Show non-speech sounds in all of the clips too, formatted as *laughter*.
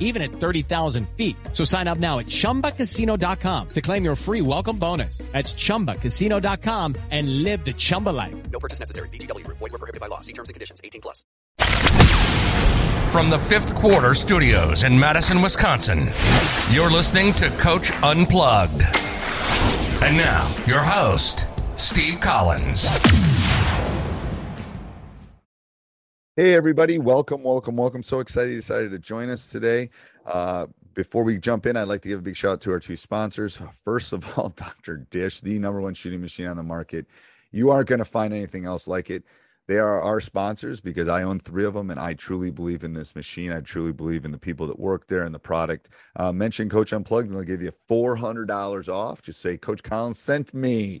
even at 30,000 feet. So sign up now at ChumbaCasino.com to claim your free welcome bonus. That's ChumbaCasino.com and live the Chumba life. No purchase necessary. VGW Group. Void were prohibited by law. See terms and conditions. 18 plus. From the fifth quarter studios in Madison, Wisconsin, you're listening to Coach Unplugged. And now, your host, Steve Collins. Hey, everybody. Welcome, welcome, welcome. So excited you decided to join us today. Uh, before we jump in, I'd like to give a big shout out to our two sponsors. First of all, *laughs* Dr. Dish, the number one shooting machine on the market. You aren't going to find anything else like it. They are our sponsors because I own three of them and I truly believe in this machine. I truly believe in the people that work there and the product. Uh, mention Coach Unplugged and they'll give you $400 off. Just say, Coach Collins sent me.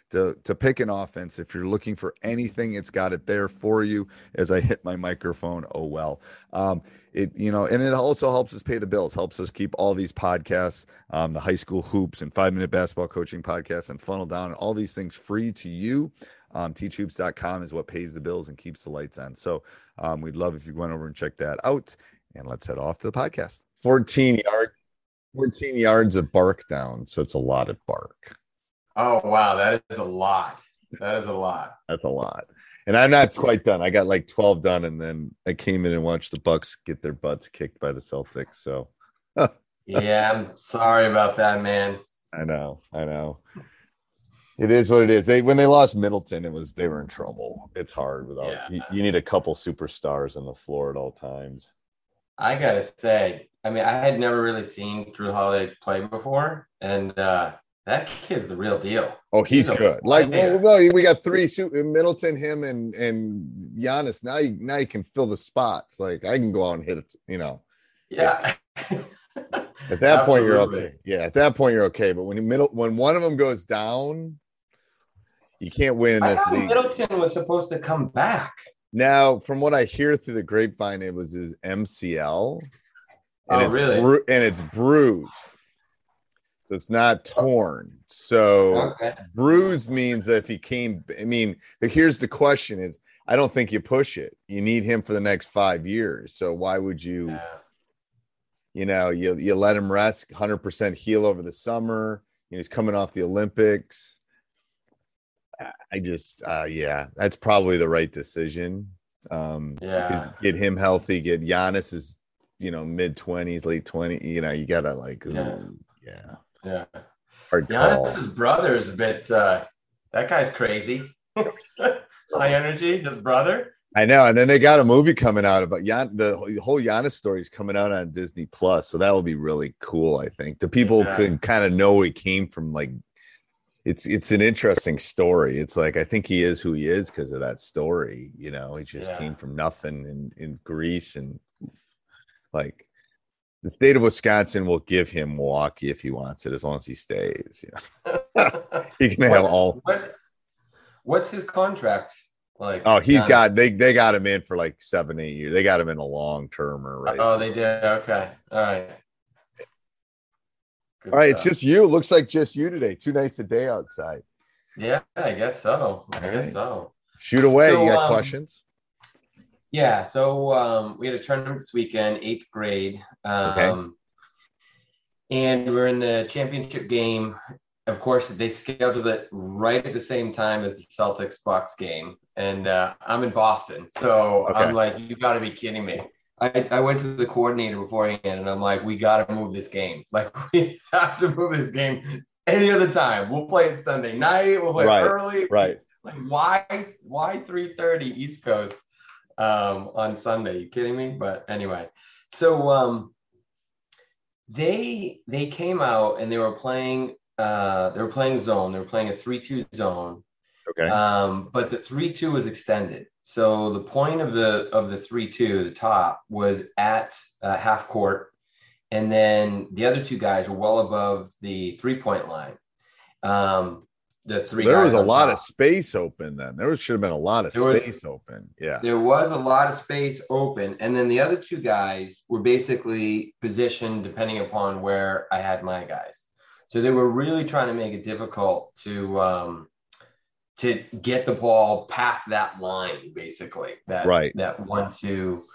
to to pick an offense. If you're looking for anything, it's got it there for you. As I hit my microphone, oh well. Um, it you know, and it also helps us pay the bills. Helps us keep all these podcasts, um, the high school hoops and five minute basketball coaching podcasts, and funnel down and all these things free to you. Um, teachhoops.com is what pays the bills and keeps the lights on. So um, we'd love if you went over and check that out. And let's head off to the podcast. 14 yards, 14 yards of bark down. So it's a lot of bark. Oh wow, that is a lot. That is a lot. That's a lot. And I'm not quite done. I got like 12 done, and then I came in and watched the Bucks get their butts kicked by the Celtics. So *laughs* yeah, I'm sorry about that, man. I know, I know. It is what it is. They when they lost Middleton, it was they were in trouble. It's hard without Yeah. you, you need a couple superstars on the floor at all times. I gotta say, I mean, I had never really seen Jrue Holiday play before, and uh, that kid's the real deal. Oh, he's, He's good. Like, well, no, we got three Middleton, him, and and Giannis. Now you now you can fill the spots. Like I can go out and hit it. You know, Yeah. at that point you're okay. Yeah, at that point you're okay. But when you middle when one of them goes down, you can't win in I this thought league. Middleton was supposed to come back. Now, from what I hear through the grapevine, it was his MCL. And Oh, it's really? bru- and it's bruised. So it's not torn. So Okay. bruised means that if he came, I mean, here's the question is I don't think you push it. You need him for the next five years. So why would you, Yeah. you know, you you let him rest, 100% heal over the summer. You know, he's coming off the Olympics. I- just, uh, yeah, that's probably the right decision. Um, Yeah. get him healthy. Get Giannis is, you know, mid twenties, late twenty. You know, you gotta like, ooh, Yeah. yeah, Yeah. hard. Giannis's brother is a bit. Uh, that guy's crazy. *laughs* High energy, his brother. I know. And then they got a movie coming out about Gian. The whole Giannis story is coming out on Disney Plus, so that will be really cool. I think the people Yeah. can kind of know he came from like it's it's an interesting story. It's like I think he is who he is because of that story. You know, he just Yeah. came from nothing in in Greece and like the state of Wisconsin will give him Milwaukee if he wants it, as long as he stays. You know, *laughs* he can have What's- all. What, what's his contract like? Oh, he's got they they got him in for like seven eight years. They got him in a long termer, right? Oh, they did. Okay. All right. Good all right, it's just you. Looks like just you today. Two nights a day outside. yeah, I guess so. I All guess right. so. Shoot away. So, you got um, questions? Yeah, so um, we had a tournament this weekend, eighth grade. Um, And we're in the championship game. Of course, they scheduled it right at the same time as the Celtics Bucks game. And uh, I'm in Boston. So Okay. I'm like, you got to be kidding me. I, I went to the coordinator beforehand and I'm like, we got to move this game. *laughs* Like, we have to move this game any other time. We'll play it Sunday night. We'll play Right, early. Right. Like why why 3:30 East Coast um on Sunday? You kidding me? But anyway, so um they they came out and they were playing uh they were playing zone. They were playing a 3-2 zone. Okay. Um but the 3-2 was extended. So the point of the of the 3-2, the top was at uh, half court and then the other two guys were well above the three-point line. Um the three there guys was a lot top. of space open then. There should have been a lot of There was- space open. Yeah. There was a lot of space open, and then the other two guys were basically positioned depending upon where I had my guys. So they were really trying to make it difficult to um, to get the ball past that line, basically. That Right. That one two.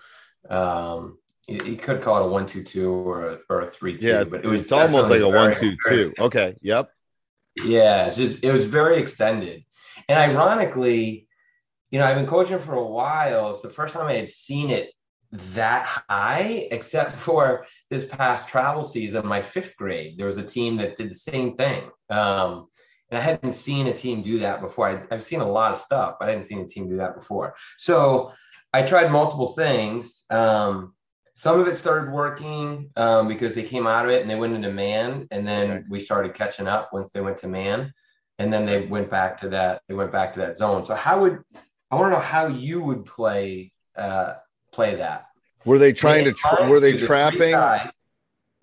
Um, you, you could call it a one two two or a, or a three two, Yeah. but it was it's almost like a one, two, two. Okay. Yep. Yeah, just it was very extended. And ironically, you know, I've been coaching for a while. It's the first time I had seen it that high, except *laughs* for this past travel season, my fifth grade. There was a team that did the same thing. Um, and I hadn't seen a team do that before. I, I've seen a lot of stuff, but I hadn't seen a team do that before. So I tried multiple things. Um, some of it started working um, because they came out of it and they went into man, and then Okay. we started catching up once they went to man, and then they went back to that. They went back to that zone. So how would I want to know how you would play uh, play that? Were they trying to, tra- were they the trapping? guys-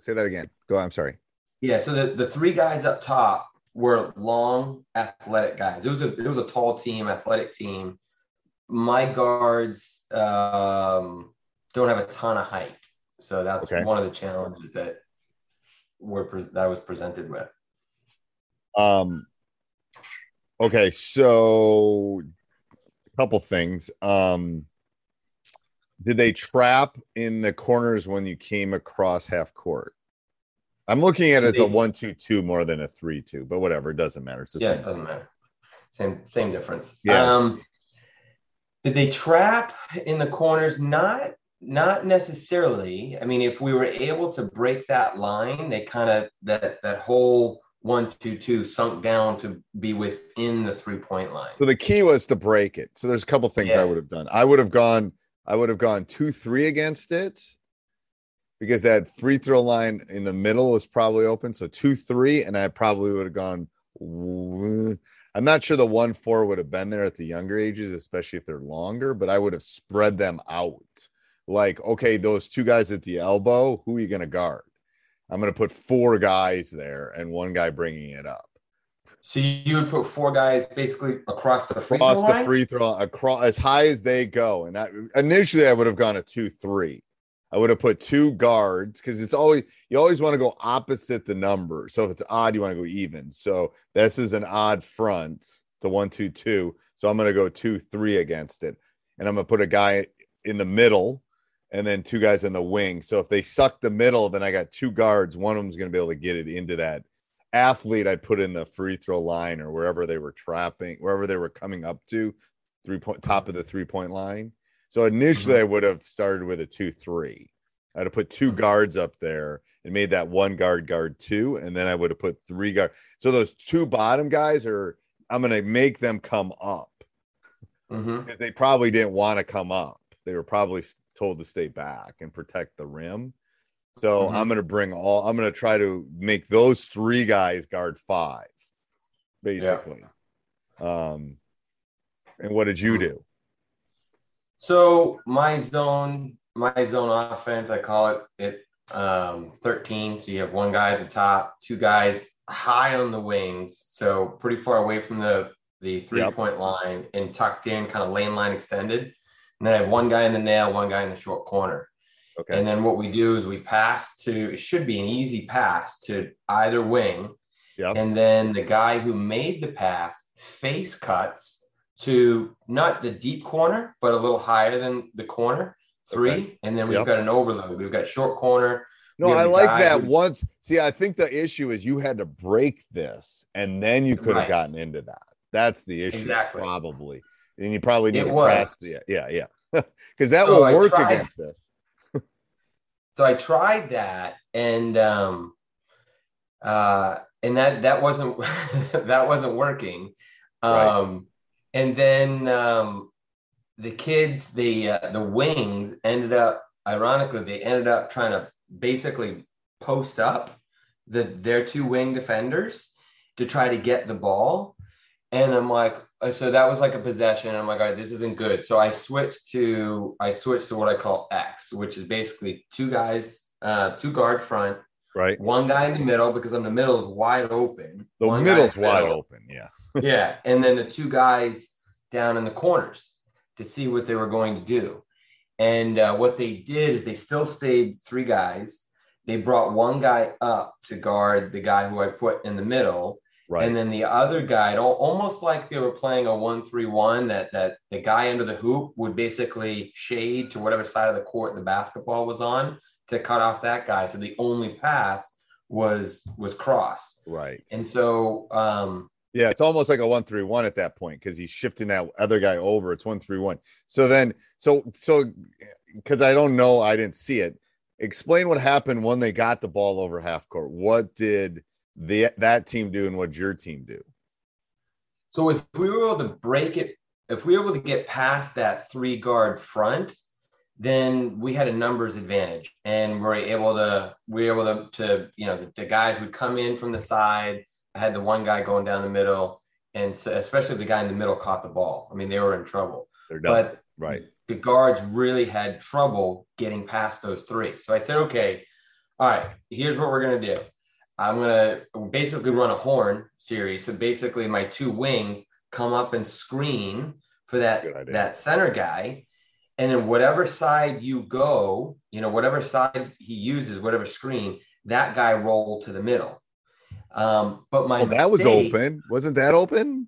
Say that again. Go. I'm sorry. yeah, so the, the three guys up top were long, athletic guys. It was a it was a tall team, athletic team. My guards um, don't have a ton of height, so that's Okay. one of the challenges that were pre- that I was presented with. Um, okay, so a couple things. Um, did they trap in the corners when you came across half court? I'm looking at it as a one-two-two more than a three-two, but whatever, it doesn't matter. It's the yeah, same. it doesn't matter. Same same difference. Yeah. Um, did they trap in the corners? Not not necessarily. I mean, if we were able to break that line, they kind of that that whole one two two sunk down to be within the three point line. So the key was to break it. So there's a couple things I would have done. I would have gone. I would have gone two three against it because that free throw line in the middle was probably open. So two three, and I probably would have gone. i'm not sure the one four would have been there at the younger ages, especially if they're longer. But I would have spread them out. Like, okay, those two guys at the elbow, who are you going to guard? I'm going to put four guys there and one guy bringing it up. So you would put four guys basically across the free across throw the line. free throw across as high as they go. And I, initially, I would have gone a two-three. I would have put two guards because it's always you always want to go opposite the number. So if it's odd, you want to go even. So this is an odd front to one, two, two. So I'm going to go two, three against it, and I'm going to put a guy in the middle, and then two guys in the wing. So if they suck the middle, then I got two guards. One of them's going to be able to get it into that athlete I put in the free throw line or wherever they were trapping, wherever they were coming up to, three point top of the three point line. So initially, I would have started with a two three. I'd have put two guards up there and made that one guard guard two, and then I would have put three guard. So those two bottom guys are I'm going to make them come up hmm because they probably didn't want to come up. They were probably told to stay back and protect the rim. So Mhm. I'm going to bring all. I'm going to try to make those three guys guard five. basically. Um, and what did you do? So my zone, my zone offense, I call it it um 13. So you have one guy at the top, two guys high on the wings, so pretty far away from the the three Yep. point line and tucked in, kind of lane line extended. And then I have one guy in the nail, one guy in the short corner. Okay. And then what we do is we pass to it should be an easy pass to either wing. Yep. And then the guy who made the pass face cuts to not the deep corner, but a little higher than the corner, three. Okay. And then we've Yep. got an overload. We've got short corner. No, I like that who- once. See, I think the issue is you had to break this and then you could have Right. gotten into that. That's the issue, Exactly. probably. And you probably need It to was. the yeah, yeah. Because *laughs* that So will I work tried- against this. *laughs* So I tried that and um uh and that that wasn't *laughs* that wasn't working. Right. Um and then um the kids the uh, the wings ended up ironically they ended up trying to basically post up the their two wing defenders to try to get the ball and i'm like so that was like a possession i'm like all right this isn't good so i switched to i switched to what i call x which is basically two guys uh two guard front Right. one guy in the middle because I'm the middle is wide open The One in middle's the wide open. Yeah. *laughs* yeah, and then the two guys down in the corners to see what they were going to do. And uh, what they did is they still stayed three guys. They brought one guy up to guard the guy who I put in the middle, Right. and then the other guy, almost like they were playing a one-three-one. That that the guy under the hoop would basically shade to whatever side of the court the basketball was on to cut off that guy. So the only pass was was cross. right. And so um, Yeah, it's almost like a one three one at that point because he's shifting that other guy over. It's one three one. So then, so so because I don't know, I didn't see it. Explain what happened when they got the ball over half court. What did the that team do, and what your team do? So if we were able to break it, if we were able to get past that three guard front, then we had a numbers advantage, and we're able to we were able to, to you know the, the guys would come in from the side. I had the one guy going down the middle, and so especially the guy in the middle caught the ball. I mean, they were in trouble. They're done. But right. the guards really had trouble getting past those three. So I said, okay, all right, here's what we're going to do. I'm going to basically run a horn series. So basically, my two wings come up and screen for that, that center guy. And then whatever side you go, you know, whatever side he uses, whatever screen, that guy roll to the middle. Um, but my Oh, that was open. Wasn't that open?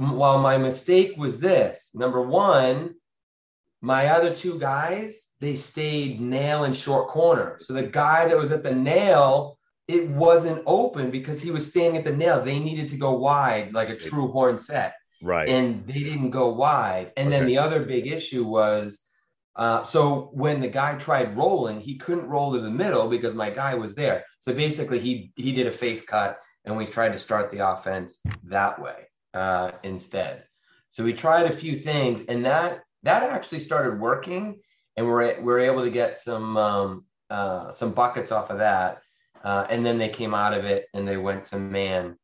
Well, my mistake was this. Number one, my other two guys, they stayed nail and short corner. So the guy that was at the nail, it wasn't open because he was standing at the nail. They needed to go wide like a true horn set. Right. And they didn't go wide. And then the other big issue was uh, so when the guy tried rolling, he couldn't roll to the middle because my guy was there. So basically, he he did a face cut, and we tried to start the offense that way uh, instead. So we tried a few things, and that that actually started working, and we're we're able to get some um, uh, some buckets off of that. Uh, and then they came out of it, and they went to man.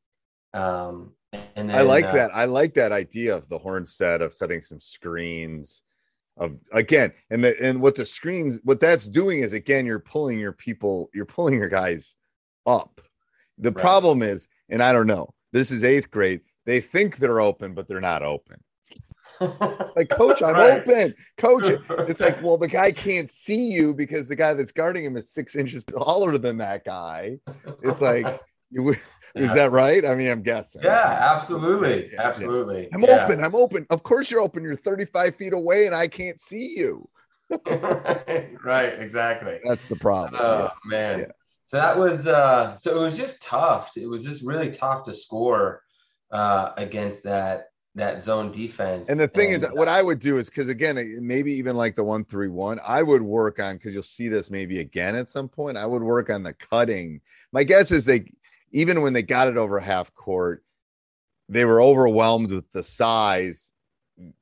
Um, and then I like uh, that. I like that idea of the horn set of setting some screens of again and the and what the screens what that's doing is again you're pulling your people you're pulling your guys up. The Right. problem is, and I don't know, this is eighth grade. They think they're open, but they're not open. *laughs* Like, coach, I'm Right. open. Coach, *laughs* it's like, well, the guy can't see you because the guy that's guarding him is six inches taller than that guy. It's like, *laughs* you is that right? I mean, I'm guessing. Yeah, absolutely. Yeah, yeah. Absolutely. I'm Yeah. open. I'm open. Of course you're open. You're 35 feet away and I can't see you. right, exactly. That's the problem. Oh man. So that was uh so it was just tough. It was just really tough to score uh, against that that zone defense. And the thing is, what I would do is because again, maybe even like the one three one, I would work on because you'll see this maybe again at some point. I would work on the cutting. My guess is they even when they got it over half court, they were overwhelmed with the size.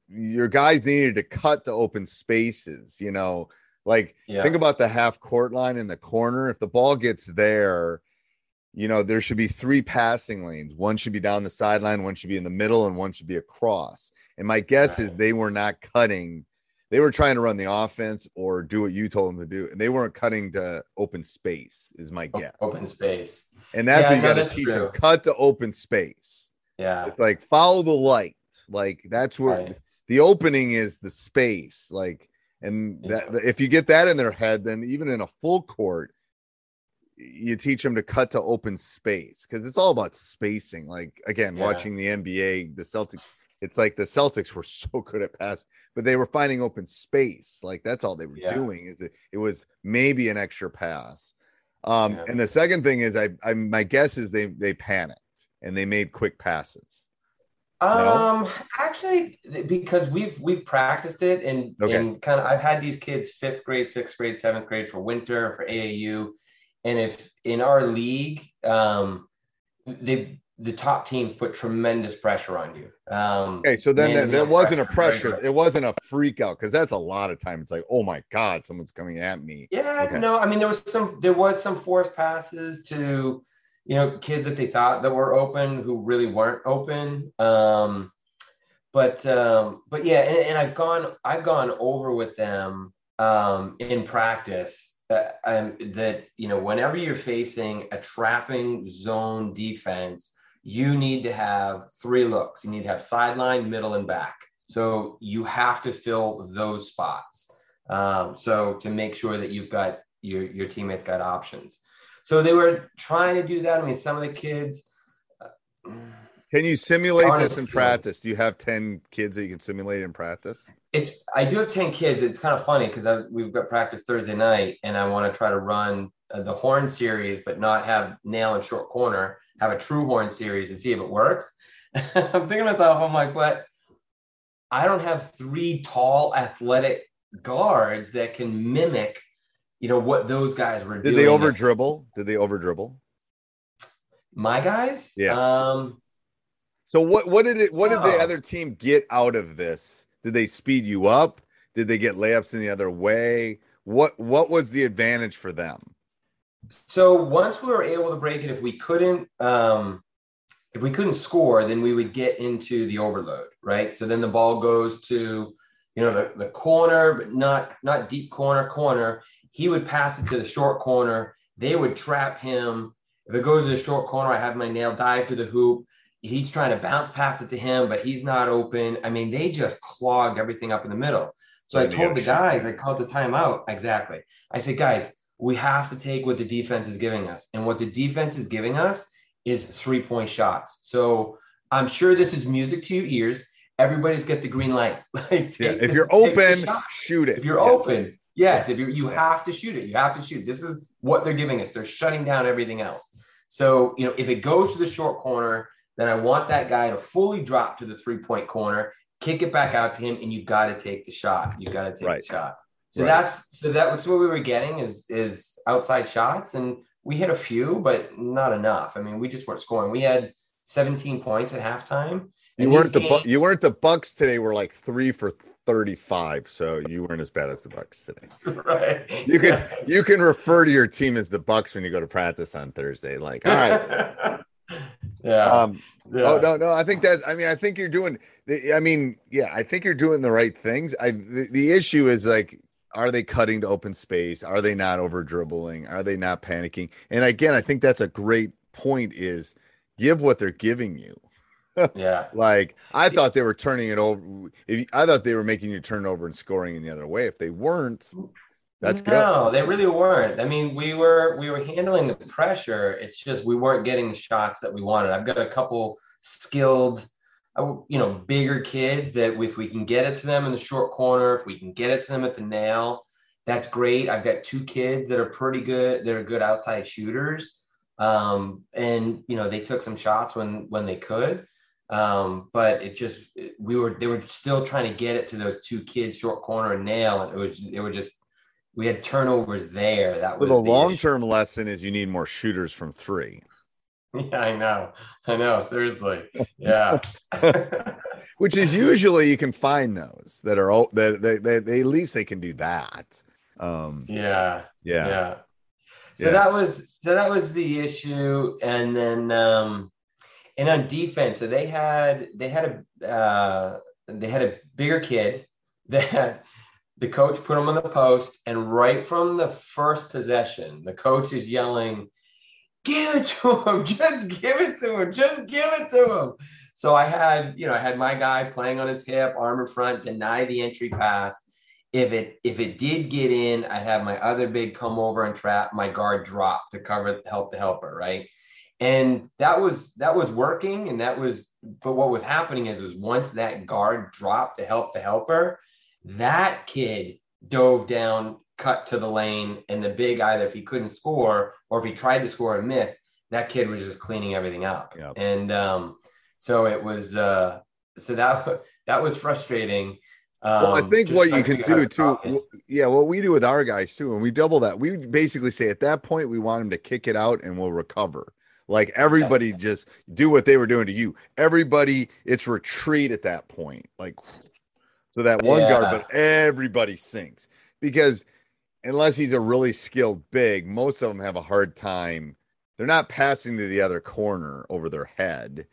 Your guys needed to cut the open spaces, you know. Like Yeah. think about the half court line in the corner. If the ball gets there, you know, there should be three passing lanes. One should be down the sideline, one should be in the middle, and one should be across. And my guess is they were not cutting. They were trying to run the offense or do what you told them to do, and they weren't cutting to open space. Is my guess, open space. and that's Yeah, what you no, got to teach true. them: cut the open space. Yeah. It's like follow the light. Like that's where Right. the opening is the space. Like, and Yeah. that if you get that in their head, then even in a full court, you teach them to cut to open space because it's all about spacing. Like again, Yeah. watching the NBA, the Celtics, it's like the Celtics were *laughs* so good at pass, but they were finding open space. Like that's all they were Yeah. doing. Is it, it was maybe an extra pass. Um, Yeah. and the second thing is, I, I my guess is they they panicked and they made quick passes. No? Um, actually, because we've we've practiced it and Okay. and kind of I've had these kids fifth grade, sixth grade, seventh grade for winter for AAU, and if in our league, um, they the top teams put tremendous pressure on you. Um, Okay, so then there, wasn't a very pressure. It wasn't a freak out because that's a lot of time. It's like, oh my god, someone's coming at me. Yeah, Okay. no, I mean there was some there was some forced passes to you know kids that they thought that were open who really weren't open. Um, but um, but yeah, and, and I've gone I've gone over with them um, in practice uh, um, that you know whenever you're facing a trapping zone defense, you need to have three looks. You need to have sideline, middle, and back. So you have to fill those spots. Um, so to make sure that you've got your your teammates got options. So they were trying to do that. I mean, some of the kids. Can you simulate Honest this in practice? Do you have ten kids that you can simulate in practice? It's I do have ten kids. It's kind of funny because we've got practice Thursday night, and I want to try to run uh, the horn series, but not have nail and short corner. Have a true horn series and see if it works. *laughs* I'm thinking to myself, I'm like, but I don't have three tall, athletic guards that can mimic, you know, what those guys were Did doing. they over dribble? Did they over dribble? My guys, Yeah. Um, So what what did it what did the Oh. other team get out of this? Did they speed you up? Did they get layups in the other way? What what was the advantage for them? So once we were able to break it, if we couldn't, um, if we couldn't score, then we would get into the overload, right? So then the ball goes to, you know, the, the corner, but not not deep corner, corner. He would pass it to the short corner. They would trap him. If it goes to the short corner, I have my nail dive to the hoop. He's trying to bounce pass it to him, but he's not open. I mean, they just clogged everything up in the middle. So I told the guys, I called the timeout. Exactly. I said, guys, we have to take what the defense is giving us. And what the defense is giving us is three point shots. So I'm sure this is music to your ears. Everybody's got the green light. *laughs* Like, Yeah, if you're open, shoot it. if you're Yes. open, yes, if you you Yeah. have to shoot it, you have to shoot. This is what they're giving us. They're shutting down everything else. So, you know, if it goes to the short corner, then I want that guy to fully drop to the three point corner, kick it back out to him, and you got to take the shot. You got to take Right. the shot. So Right. that's so that was what we were getting is is outside shots, and we hit a few, but not enough. I mean, we just weren't scoring. We had 17 points at halftime. You weren't the games- you weren't the Bucks today. Were like three for thirty five, so you weren't as bad as the Bucks today. *laughs* right. You can Yeah. you can refer to your team as the Bucks when you go to practice on Thursday. Like, all right, *laughs* yeah. um, yeah. Oh no, no. I think that. I mean, I think you're doing. the- I mean, yeah, I think you're doing the right things. I the, the issue is like, are they cutting to open space? Are they not over dribbling? Are they not panicking? And again, I think that's a great point. Is give what they're giving you. *laughs* Yeah. Like I thought they were turning it over. If, I thought they were making you turn over and scoring in the other way. If they weren't, that's good. no, they really weren't. I mean, we were we were handling the pressure. It's just we weren't getting the shots that we wanted. I've got a couple skilled, uh, you know, bigger kids that if we can get it to them in the short corner, if we can get it to them at the nail, that's great. I've got two kids that are pretty good. That are good outside shooters, um, and you know they took some shots when when they could. Um, but it just we were they were still trying to get it to those two kids, short corner and nail, and it was they were just we had turnovers there. That So was the the long term lesson is you need more shooters from three. *laughs* Yeah, I know, I know. Seriously, yeah. *laughs* which is usually you can find those that are o- that they, they, they at least they can do that. Um, Yeah. yeah, Yeah. So Yeah. that was so that was the issue, and then um, and on defense, so they had they had a uh, they had a bigger kid *laughs* that the coach put him on the post, and right from the first possession, the coach is yelling, "Give it to him! *laughs* Just give it to him! Just give it to him!" So I had you know I had my guy playing on his hip, arm in front, deny the entry pass if it if it did get in, I'd have my other big come over and trap my guard drop to cover help the helper, right? And that was that was working, and that was but what was happening is was once that guard dropped to help the helper, that kid dove down, cut to the lane, and the big either if he couldn't score or if he tried to score and missed, that kid was just cleaning everything up. Yep. And um, so it was uh, so that *laughs* that was frustrating. Well, I Um, think what you can do too, w- yeah, what we do with our guys too, and we double that. We basically say at that point we want them to kick it out and we'll recover. Like *laughs* everybody just do what they were doing to you. Everybody, it's retreat at that point. Like so that one guard, but everybody sinks because unless he's a really skilled big, most of them have a hard time. They're not passing to the other corner over their head.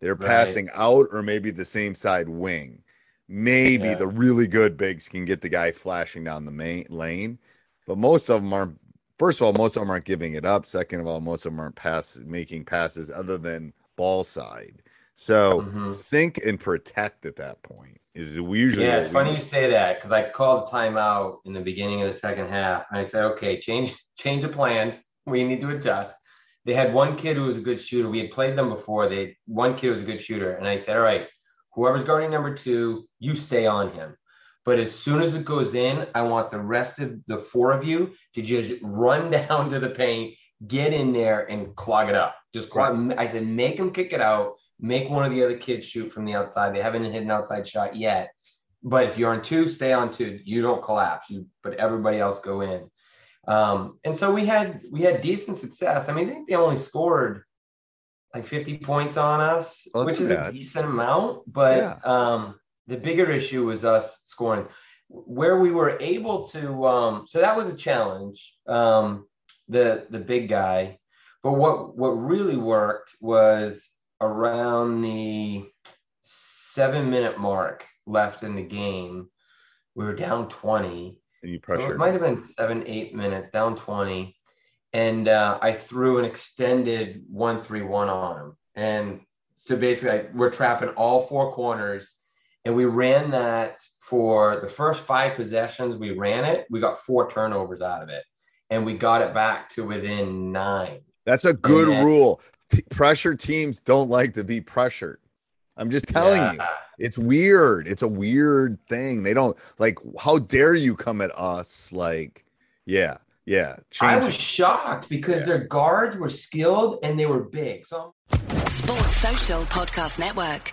They're Right. passing out or maybe the same side wing. Maybe Yeah. the really good bigs can get the guy flashing down the main lane, but most of them aren't. First of all, most of them aren't giving it up. Second of all, most of them aren't pass making passes other than ball side. So Mhm. sink and protect at that point is usually. Yeah, it's funny do. you say that because I called timeout in the beginning of the second half, and I said, "Okay, change *laughs* change the plans. We need to adjust." They had one kid who was a good shooter. We had played them before. They one kid was a good shooter, and I said, "All right, whoever's guarding number two, you stay on him." But as soon as it goes in, I want the rest of the four of you to just run *laughs* down to the paint, get in there, and clog it up. Just clog. I said, make them kick it out. Make one of the other kids shoot from the outside. They haven't hit an outside shot yet. But if you're on two, stay on two. You don't collapse. You but everybody else go in. Um, and so we had we had decent success. I mean, I think they only scored like 50 points on us, Well, which is not a decent amount. But Yeah. um, the bigger issue was us scoring where we were able to. Um, so that was a challenge. Um, the the big guy, but what what really worked was around the seven minute mark left in the game. We were down 20. And you So pressure. it might have been seven, eight minutes, down 20. And uh, I threw an extended one, three, one on him. And so basically, I, we're trapping all four corners. And we ran that for the first five possessions. We ran it. We got four turnovers out of it. And we got it back to within nine. That's a good then- rule. T- pressure teams don't like to be pressured. I'm just telling you. It's weird. It's a weird thing. They don't like how dare you come at us like yeah, yeah. I Change was it. shocked because Yeah. their guards were skilled and they were big. So Sports Social Podcast Network.